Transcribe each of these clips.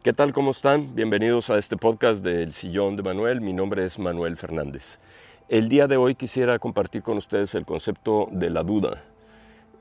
¿Qué tal? ¿Cómo están? Bienvenidos a este podcast del Sillón de Manuel. Mi nombre es Manuel Fernández. El día de hoy quisiera compartir con ustedes el concepto de la duda.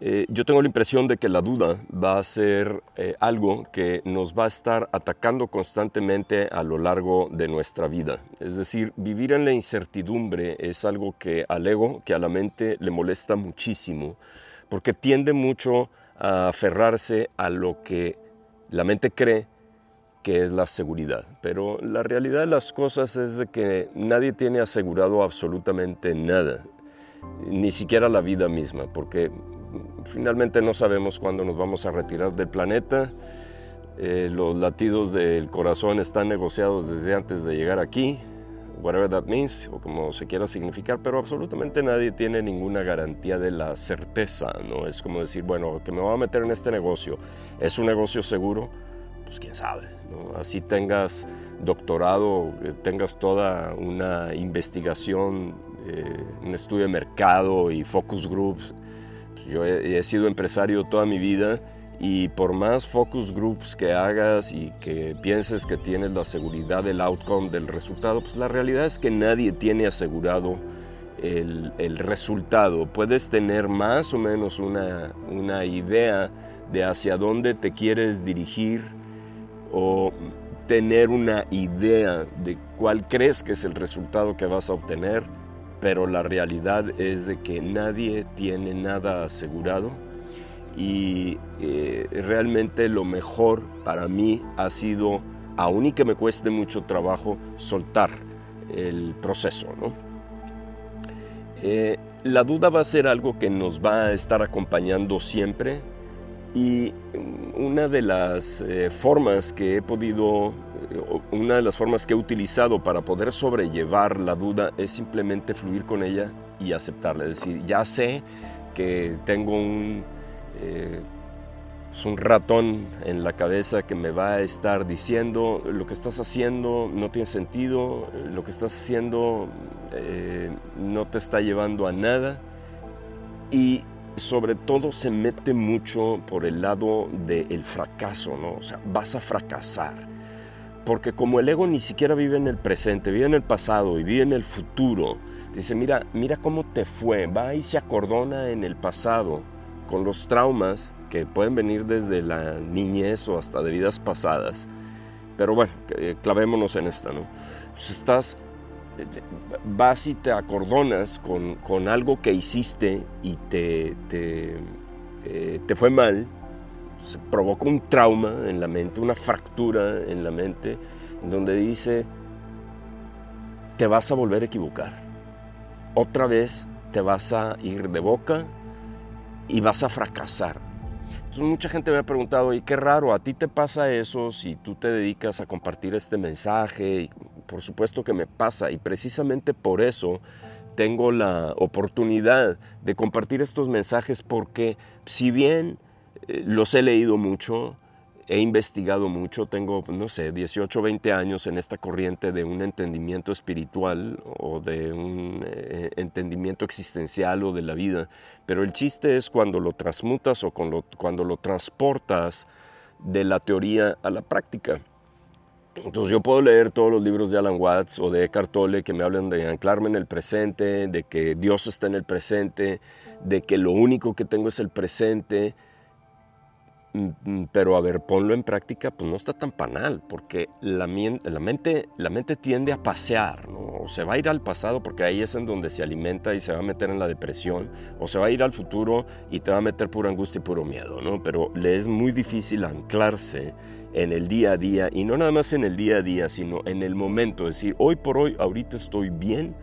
Eh, yo tengo la impresión de que la duda va a ser eh, algo que nos va a estar atacando constantemente a lo largo de nuestra vida. Es decir, vivir en la incertidumbre es algo que al ego, que a la mente le molesta muchísimo, porque tiende mucho a aferrarse a lo que la mente cree que es la seguridad. Pero la realidad de las cosas es que nadie tiene asegurado absolutamente nada, ni siquiera la vida misma, porque finalmente no sabemos cuándo nos vamos a retirar del planeta. Eh, los latidos del corazón están negociados desde antes de llegar aquí, whatever that means, o como se quiera significar, pero absolutamente nadie tiene ninguna garantía de la certeza, ¿no? Es como decir, bueno, que me voy a meter en este negocio, ¿es un negocio seguro? Pues quién sabe, Así tengas doctorado, eh, tengas toda una investigación, eh, un estudio de mercado y focus groups, yo he, sido empresario toda mi vida y por más focus groups que hagas y que pienses que tienes la seguridad del outcome, del resultado, pues la realidad es que nadie tiene asegurado el, resultado. Puedes tener más o menos una, una idea de hacia dónde te quieres dirigir o tener una idea de cuál crees que es el resultado que vas a obtener, pero la realidad es de que nadie tiene nada asegurado y eh, realmente lo mejor para mí ha sido, aun y que me cueste mucho trabajo, soltar el proceso. Eh, la duda va a ser algo que nos va a estar acompañando siempre y una de las eh, formas que he podido una de las formas que he utilizado para poder sobrellevar la duda es simplemente fluir con ella y aceptarla. Es decir, ya sé que tengo un, eh, un ratón en la cabeza que me va a estar diciendo lo que estás haciendo no tiene sentido, lo que estás haciendo eh, no te está llevando a nada y sobre todo se mete mucho por el lado del fracaso, ¿no? O sea, vas a fracasar porque como el ego ni siquiera vive en el presente, vive en el pasado y vive en el futuro, dice, mira, mira cómo te fue, va y se acordona en el pasado con los traumas que pueden venir desde la niñez o hasta de vidas pasadas. Pero bueno, eh, clavémonos en esta, ¿no? Pues estás, vas y te acordonas con, algo que hiciste y te, te, eh, te fue mal, se provoca un trauma en la mente, una fractura en la mente, donde dice, te vas a volver a equivocar. Otra vez te vas a ir de boca y vas a fracasar. Mucha gente me ha preguntado, y qué raro, ¿a ti te pasa eso si tú te dedicas a compartir este mensaje? Por supuesto que me pasa, y precisamente por eso tengo la oportunidad de compartir estos mensajes porque si bien eh, los he leído mucho, he investigado mucho, tengo, no sé, 18 o 20 años en esta corriente de un entendimiento espiritual o de un eh, entendimiento existencial o de la vida, pero el chiste es cuando lo transmutas o cuando lo transportas de la teoría a la práctica. Entonces yo puedo leer todos los libros de Alan Watts o de Eckhart Tolle que me hablan de anclarme en el presente, de que Dios está en el presente, de que lo único que tengo es el presente, Mm, mm, pero a ver, ponlo en práctica, pues no está tan panal, porque la, la, mente, la mente tiende a pasear, ¿no? O se va a ir al pasado porque ahí es en donde se alimenta y se va a meter en la depresión, o se va a ir al futuro y te va a meter pura angustia y puro miedo, ¿no? Pero le es muy difícil anclarse en el día a día, y no nada más en el día a día, sino en el momento, es decir, hoy por hoy, ahorita estoy bien,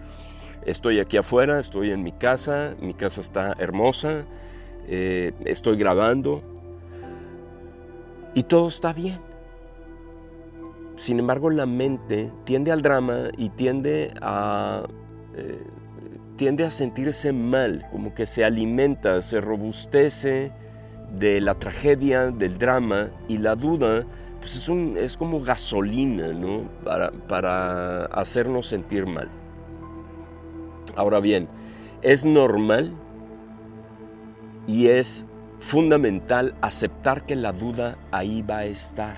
estoy aquí afuera, estoy en mi casa, mi casa está hermosa, eh, estoy grabando, y todo está bien. Sin embargo, la mente tiende al drama y tiende a, eh, tiende a sentirse mal, como que se alimenta, se robustece de la tragedia, del drama y la duda, pues es, como gasolina ¿no? para, para hacernos sentir mal. Ahora bien, es normal y es fundamental aceptar que la duda ahí va a estar.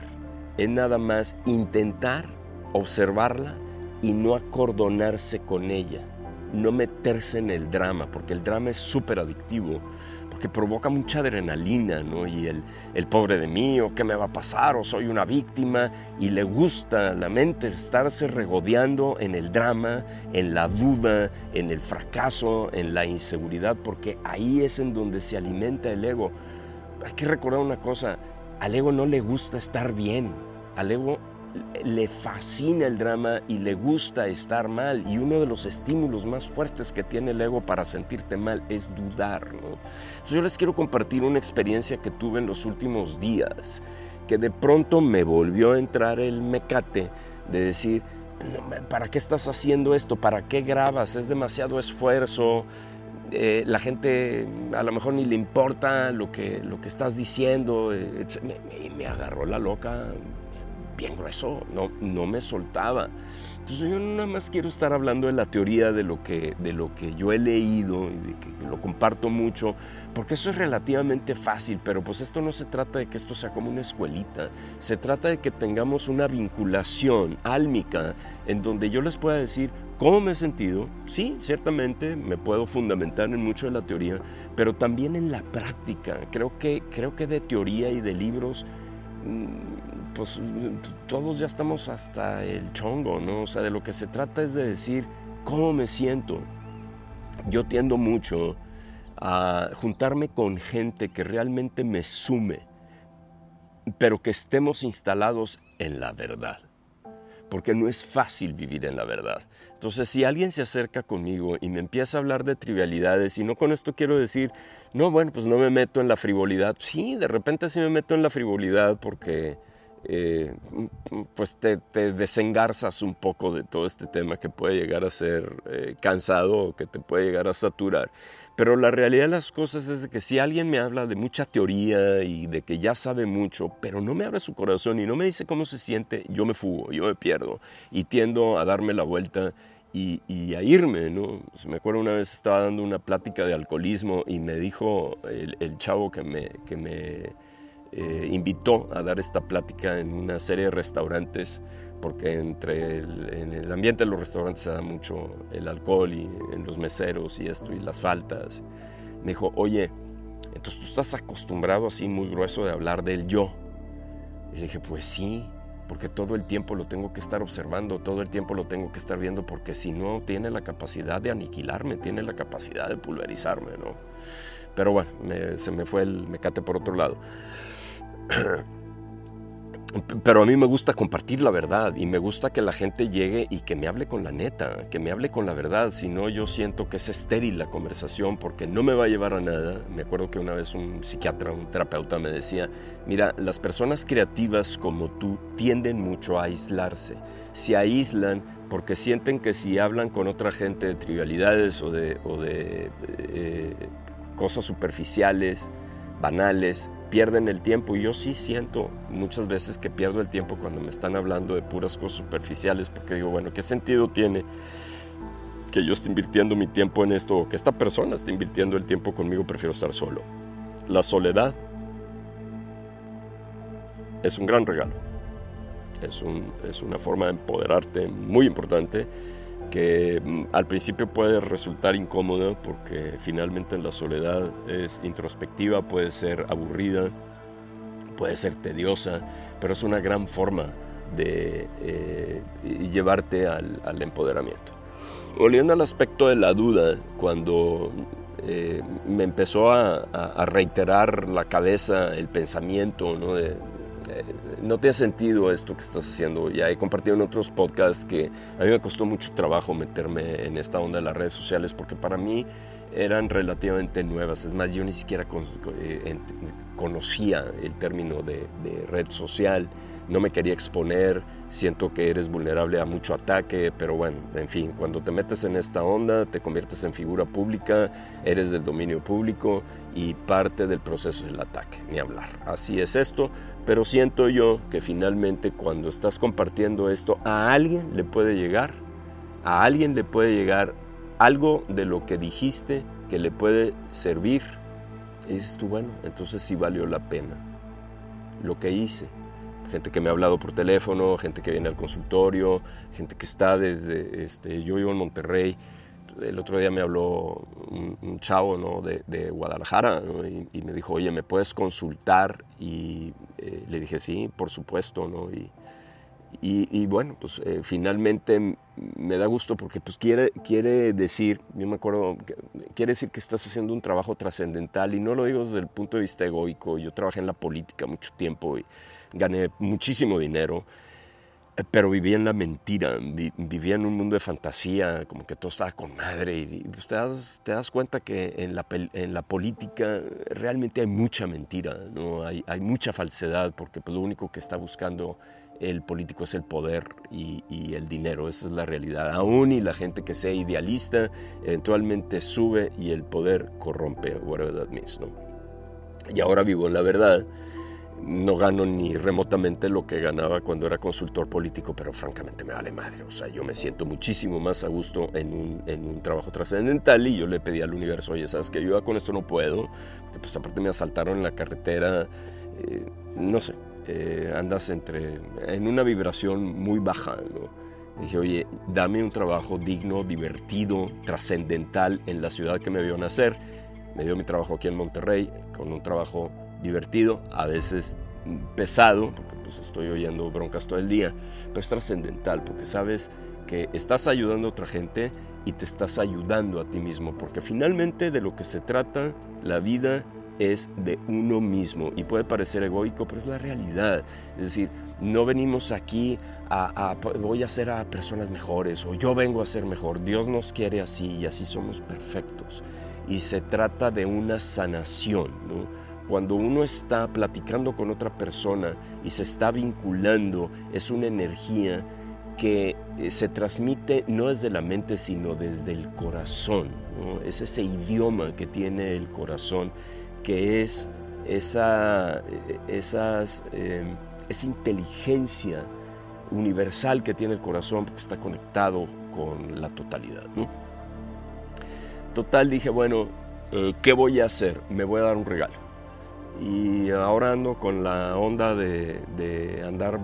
es nada más intentar observarla y no acordonarse con ella, no meterse en el drama, porque el drama es súper adictivo porque provoca mucha adrenalina, ¿no? Y el, el pobre de mí, o qué me va a pasar, o soy una víctima, y le gusta la mente estarse regodeando en el drama, en la duda, en el fracaso, en la inseguridad, porque ahí es en donde se alimenta el ego. Hay que recordar una cosa, al ego no le gusta estar bien, al ego le fascina el drama y le gusta estar mal. Y uno de los estímulos más fuertes que tiene el ego para sentirte mal es dudar. Entonces yo les quiero compartir una experiencia que tuve en los últimos días, que de pronto me volvió a entrar el mecate de decir, ¿para qué estás haciendo esto? ¿Para qué grabas? Es demasiado esfuerzo. Eh, la gente a lo mejor ni le importa lo que, lo que estás diciendo. Eh, me agarró la loca, bien grueso, no, no me soltaba. Entonces yo nada más quiero estar hablando de la teoría de lo que, de lo que yo he leído y que lo comparto mucho, porque eso es relativamente fácil, pero pues esto no se trata de que esto sea como una escuelita, se trata de que tengamos una vinculación álmica en donde yo les pueda decir cómo me he sentido, sí, ciertamente me puedo fundamentar en mucho de la teoría, pero también en la práctica. Creo que, creo que de teoría y de libros mm, pues todos ya estamos hasta el chongo, ¿no? O sea, de lo que se trata es de decir cómo me siento. Yo tiendo mucho a juntarme con gente que realmente me sume, pero que estemos instalados en la verdad, porque no es fácil vivir en la verdad. Entonces, si alguien se acerca conmigo y me empieza a hablar de trivialidades, y no con esto quiero decir, no, bueno, pues no me meto en la frivolidad, sí, de repente sí me meto en la frivolidad porque eh, pues te, desengarzas un poco de todo este tema que puede llegar a ser eh, cansado o que te puede llegar a saturar. Pero la realidad de las cosas es que si alguien me habla de mucha teoría y de que ya sabe mucho, pero no me abre su corazón y no me dice cómo se siente, yo me fugo, yo me pierdo y tiendo a darme la vuelta y, a irme, ¿no? me acuerdo una vez estaba dando una plática de alcoholismo y me dijo el, el chavo que me, que me eh, invitó a dar esta plática en una serie de restaurantes, porque entre el, en el ambiente de los restaurantes se da mucho el alcohol y en los meseros y esto y las faltas. Me dijo, oye, entonces tú estás acostumbrado así muy grueso de hablar del yo. Y le dije, pues sí, porque todo el tiempo lo tengo que estar observando, todo el tiempo lo tengo que estar viendo, porque si no tiene la capacidad de aniquilarme, tiene la capacidad de pulverizarme, ¿no? Pero bueno, se me fue el mecate por otro lado. Pero a mí me gusta compartir la verdad y me gusta que la gente llegue y que me hable con la neta, que me hable con la verdad. Si no, yo siento que es estéril la conversación porque no me va a llevar a nada. Me acuerdo que una vez un psiquiatra, un terapeuta me decía, mira, las personas creativas como tú tienden mucho a aislarse. Se aíslan porque sienten que si hablan con otra gente de trivialidades o de, eh, cosas superficiales, banales, pierden el tiempo. Y yo sí siento muchas veces que pierdo el tiempo cuando me están hablando de puras cosas superficiales, porque digo, bueno, ¿qué sentido tiene que yo esté invirtiendo mi tiempo en esto o que esta persona esté invirtiendo el tiempo conmigo? Prefiero estar solo. La soledad es un gran regalo. Es, un, es una forma de empoderarte muy importante que mm, al principio puede resultar incómoda porque finalmente la soledad es introspectiva, puede ser aburrida, puede ser tediosa, pero es una gran forma de eh, llevarte al, empoderamiento. Volviendo al aspecto de la duda, cuando eh, me empezó a, reiterar la cabeza el pensamiento ¿no? de, no tiene sentido esto que estás haciendo. Ya he compartido en otros podcasts que a mí me costó mucho trabajo meterme en esta onda de las redes sociales porque para mí eran relativamente nuevas. Es más, yo ni siquiera eh, conocía el término de, red social, no me quería exponer, siento que eres vulnerable a mucho ataque, pero bueno, en fin, cuando te metes en esta onda, te conviertes en figura pública, eres del dominio público y parte del proceso es el ataque, ni hablar. Así es esto, pero siento yo que finalmente cuando estás compartiendo esto, a alguien le puede llegar, a alguien le puede llegar algo de lo que dijiste que le puede servir. Y dices tú, bueno, entonces sí valió la pena lo que hice. gente que me ha hablado por teléfono, gente que viene al consultorio, gente que está desde, este, yo vivo en Monterrey, el otro día me habló un, chavo ¿no? de, Guadalajara y, me dijo, oye, ¿me puedes consultar? Y eh, le dije, sí, por supuesto, ¿no? Y, y, bueno, pues eh, finalmente me da gusto porque pues quiere, quiere decir, yo me acuerdo, quiere decir que estás haciendo un trabajo trascendental y no lo digo desde el punto de vista egoico, yo trabajé en la política mucho tiempo y gané muchísimo dinero, pero vivía en la mentira, vivía en un mundo de fantasía, como que todo estaba con madre y, pues, te, das, te das cuenta que en la, en la política realmente hay mucha mentira, ¿no? hay, hay mucha falsedad porque pues, lo único que está buscando el político es el poder y, el dinero, esa es la realidad. Aún y la gente que sea idealista eventualmente sube y el poder corrompe, whatever that means, ¿no? Y ahora vivo en la verdad, no gano ni remotamente lo que ganaba cuando era consultor político, pero francamente me vale madre, o sea, yo me siento muchísimo más a gusto en un, en un trabajo trascendental y yo le pedí al universo, oye, ¿sabes que Yo con esto no puedo, pues aparte me asaltaron en la carretera, eh, no sé, eh, andas entre, en una vibración muy baja. Dije, oye, dame un trabajo digno, divertido, trascendental en la ciudad que me vio nacer. Me dio mi trabajo aquí en Monterrey, con un trabajo divertido, a veces pesado, porque pues estoy oyendo broncas todo el día, pero es trascendental, porque sabes que estás ayudando a otra gente y te estás ayudando a ti mismo, porque finalmente de lo que se trata la vida es de uno mismo y puede parecer egoico, pero es la realidad. Es decir, no venimos aquí a, voy a ser a personas mejores o yo vengo a ser mejor. Dios nos quiere así y así somos perfectos. Y se trata de una sanación. Cuando uno está platicando con otra persona y se está vinculando, es una energía que eh, se transmite no desde la mente, sino desde el corazón. Es ese idioma que tiene el corazón que es esa, esas, em, esa inteligencia universal que tiene el corazón porque está conectado con la totalidad. Total dije, bueno, eh, ¿qué voy a hacer? Me voy a dar un regalo. Y ahora ando con la onda de, andar,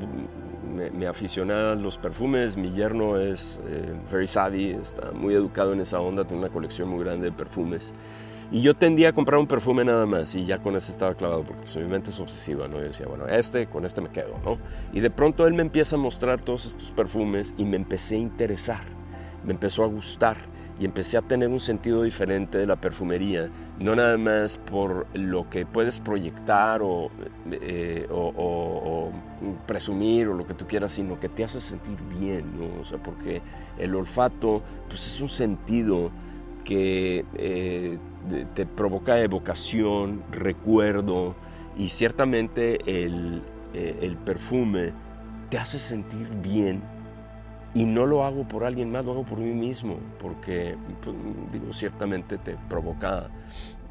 me, aficioné a los perfumes, mi yerno es eh, very savvy, está muy educado en esa onda, tiene una colección muy grande de perfumes. Y yo tendía a comprar un perfume nada más y ya con ese estaba clavado porque pues, mi mente es obsesiva, ¿no? Decía, bueno, este, con este me quedo, ¿no? Y de pronto él me empieza a mostrar todos estos perfumes y me empecé a interesar, me empezó a gustar y empecé a tener un sentido diferente de la perfumería, no nada más por lo que puedes proyectar o, eh, presumir o lo que tú quieras, sino que te hace sentir bien, ¿no? O sea, porque el olfato, pues es un sentido que eh, te provoca evocación, recuerdo y ciertamente el, eh, el, perfume te hace sentir bien y no lo hago por alguien más, lo hago por mí mismo, porque pues, digo, ciertamente te provoca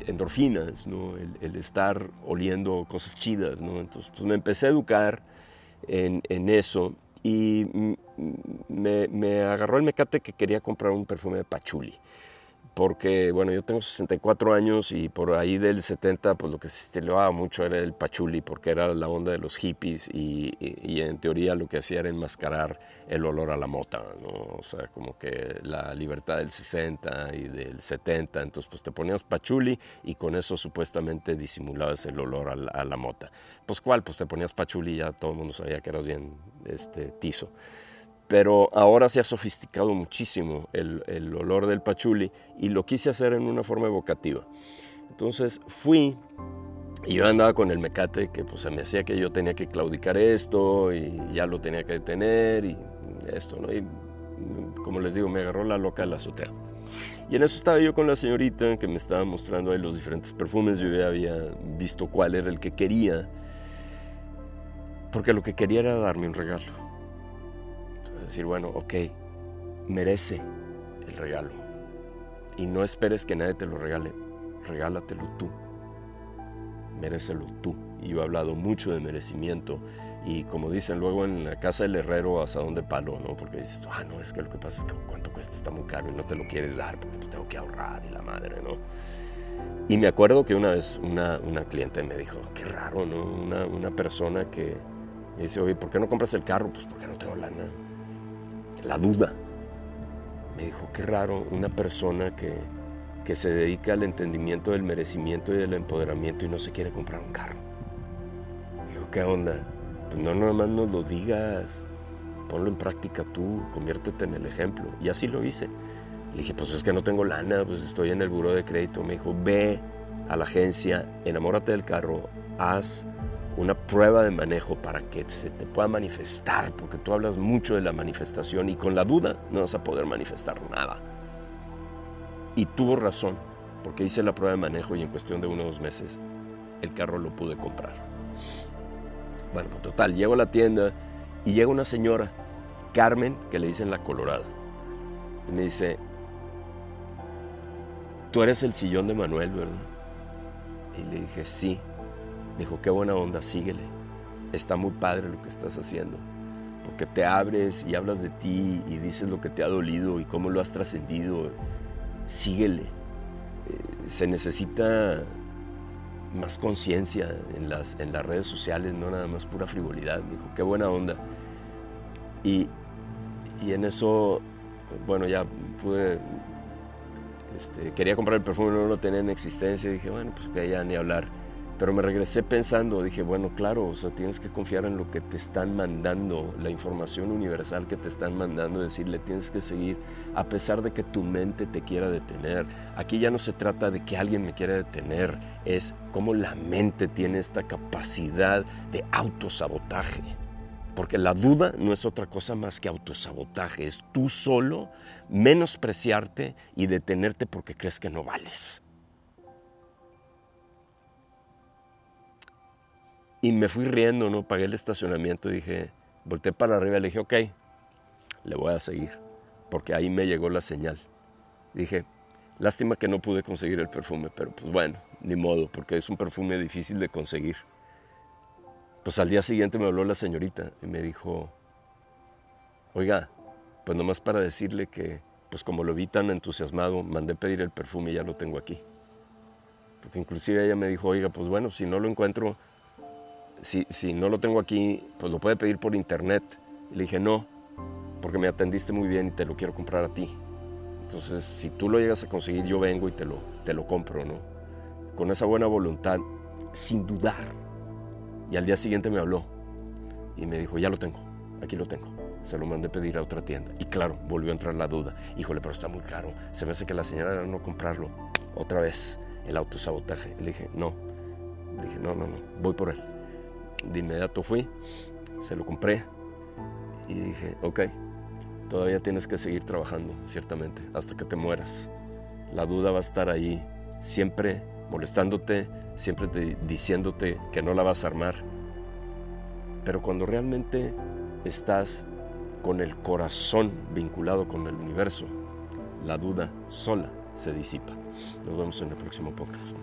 endorfinas, ¿no? el, estar oliendo cosas chidas. ¿no? Entonces pues, me empecé a educar en, en eso y me, me, agarró el mecate que quería comprar un perfume de pachuli porque, bueno, yo tengo 64 años y por ahí del 70, pues lo que se estilaba mucho era el pachuli, porque era la onda de los hippies y, en teoría lo que hacía era enmascarar el olor a la mota, ¿no? O sea, como que la libertad del 60 y del 70, entonces pues te ponías pachuli y con eso supuestamente disimulabas el olor a la, mota. Pues cuál, pues te ponías pachuli y ya todo el mundo sabía que eras bien este, tizo pero ahora se ha sofisticado muchísimo el, el, olor del pachuli y lo quise hacer en una forma evocativa. Entonces fui y yo andaba con el mecate que pues se me hacía que yo tenía que claudicar esto y ya lo tenía que detener y esto, ¿no? Y como les digo, me agarró la loca de la azotea. Y en eso estaba yo con la señorita que me estaba mostrando ahí los diferentes perfumes. Yo ya había visto cuál era el que quería, porque lo que quería era darme un regalo decir, bueno, ok, merece el regalo. Y no esperes que nadie te lo regale, regálatelo tú. Merecelo tú. Y yo he hablado mucho de merecimiento. Y como dicen luego en la casa del herrero, hasta donde palo, ¿no? Porque dices, ah, no, es que lo que pasa es que cuánto cuesta está muy caro y no te lo quieres dar porque tú tengo que ahorrar y la madre, ¿no? Y me acuerdo que una vez una, una cliente me dijo, qué raro, ¿no? Una, una persona que Y dice, oye, ¿por qué no compras el carro? Pues porque no tengo lana. La duda. Me dijo, qué raro, una persona que, que se dedica al entendimiento del merecimiento y del empoderamiento y no se quiere comprar un carro. Dijo, ¿qué onda? Pues no, nada más nos lo digas. Ponlo en práctica tú, conviértete en el ejemplo. Y así lo hice. Le dije, pues es que no tengo lana, pues estoy en el buro de crédito. Me dijo, ve a la agencia, enamórate del carro, haz una prueba de manejo para que se te pueda manifestar, porque tú hablas mucho de la manifestación y con la duda no vas a poder manifestar nada. Y tuvo razón, porque hice la prueba de manejo y en cuestión de uno o dos meses el carro lo pude comprar. Bueno, pues total, llego a la tienda y llega una señora, Carmen, que le dicen la Colorada, y me dice, tú eres el sillón de Manuel, ¿verdad? Y le dije, sí. Dijo, qué buena onda, síguele. Está muy padre lo que estás haciendo. Porque te abres y hablas de ti y dices lo que te ha dolido y cómo lo has trascendido. Síguele. Eh, se necesita más conciencia en las, en las redes sociales, no nada más pura frivolidad. Me dijo, qué buena onda. Y, y en eso, bueno, ya pude este, quería comprar el perfume, no lo tenía en existencia. Dije, bueno, pues que ya ni hablar. Pero me regresé pensando, dije, bueno, claro, o sea, tienes que confiar en lo que te están mandando, la información universal que te están mandando, decirle, tienes que seguir, a pesar de que tu mente te quiera detener. Aquí ya no se trata de que alguien me quiera detener, es cómo la mente tiene esta capacidad de autosabotaje. Porque la duda no es otra cosa más que autosabotaje, es tú solo menospreciarte y detenerte porque crees que no vales. Y me fui riendo, ¿no? Pagué el estacionamiento dije, volteé para arriba y le dije, ok, le voy a seguir, porque ahí me llegó la señal. Dije, lástima que no pude conseguir el perfume, pero pues bueno, ni modo, porque es un perfume difícil de conseguir. Pues al día siguiente me habló la señorita y me dijo, oiga, pues nomás para decirle que, pues como lo vi tan entusiasmado, mandé pedir el perfume y ya lo tengo aquí. Porque inclusive ella me dijo, oiga, pues bueno, si no lo encuentro, si, si no lo tengo aquí, pues lo puede pedir por internet. Le dije, no, porque me atendiste muy bien y te lo quiero comprar a ti. Entonces, si tú lo llegas a conseguir, yo vengo y te lo, te lo compro, ¿no? Con esa buena voluntad, sin dudar. Y al día siguiente me habló y me dijo, ya lo tengo, aquí lo tengo. Se lo mandé pedir a otra tienda. Y claro, volvió a entrar la duda. Híjole, pero está muy caro. Se me hace que la señora era no comprarlo. Otra vez, el autosabotaje. Le dije, no. Le dije, no, no, no, voy por él. De inmediato fui, se lo compré y dije, ok, todavía tienes que seguir trabajando, ciertamente, hasta que te mueras. La duda va a estar ahí, siempre molestándote, siempre diciéndote que no la vas a armar. Pero cuando realmente estás con el corazón vinculado con el universo, la duda sola se disipa. Nos vemos en el próximo podcast.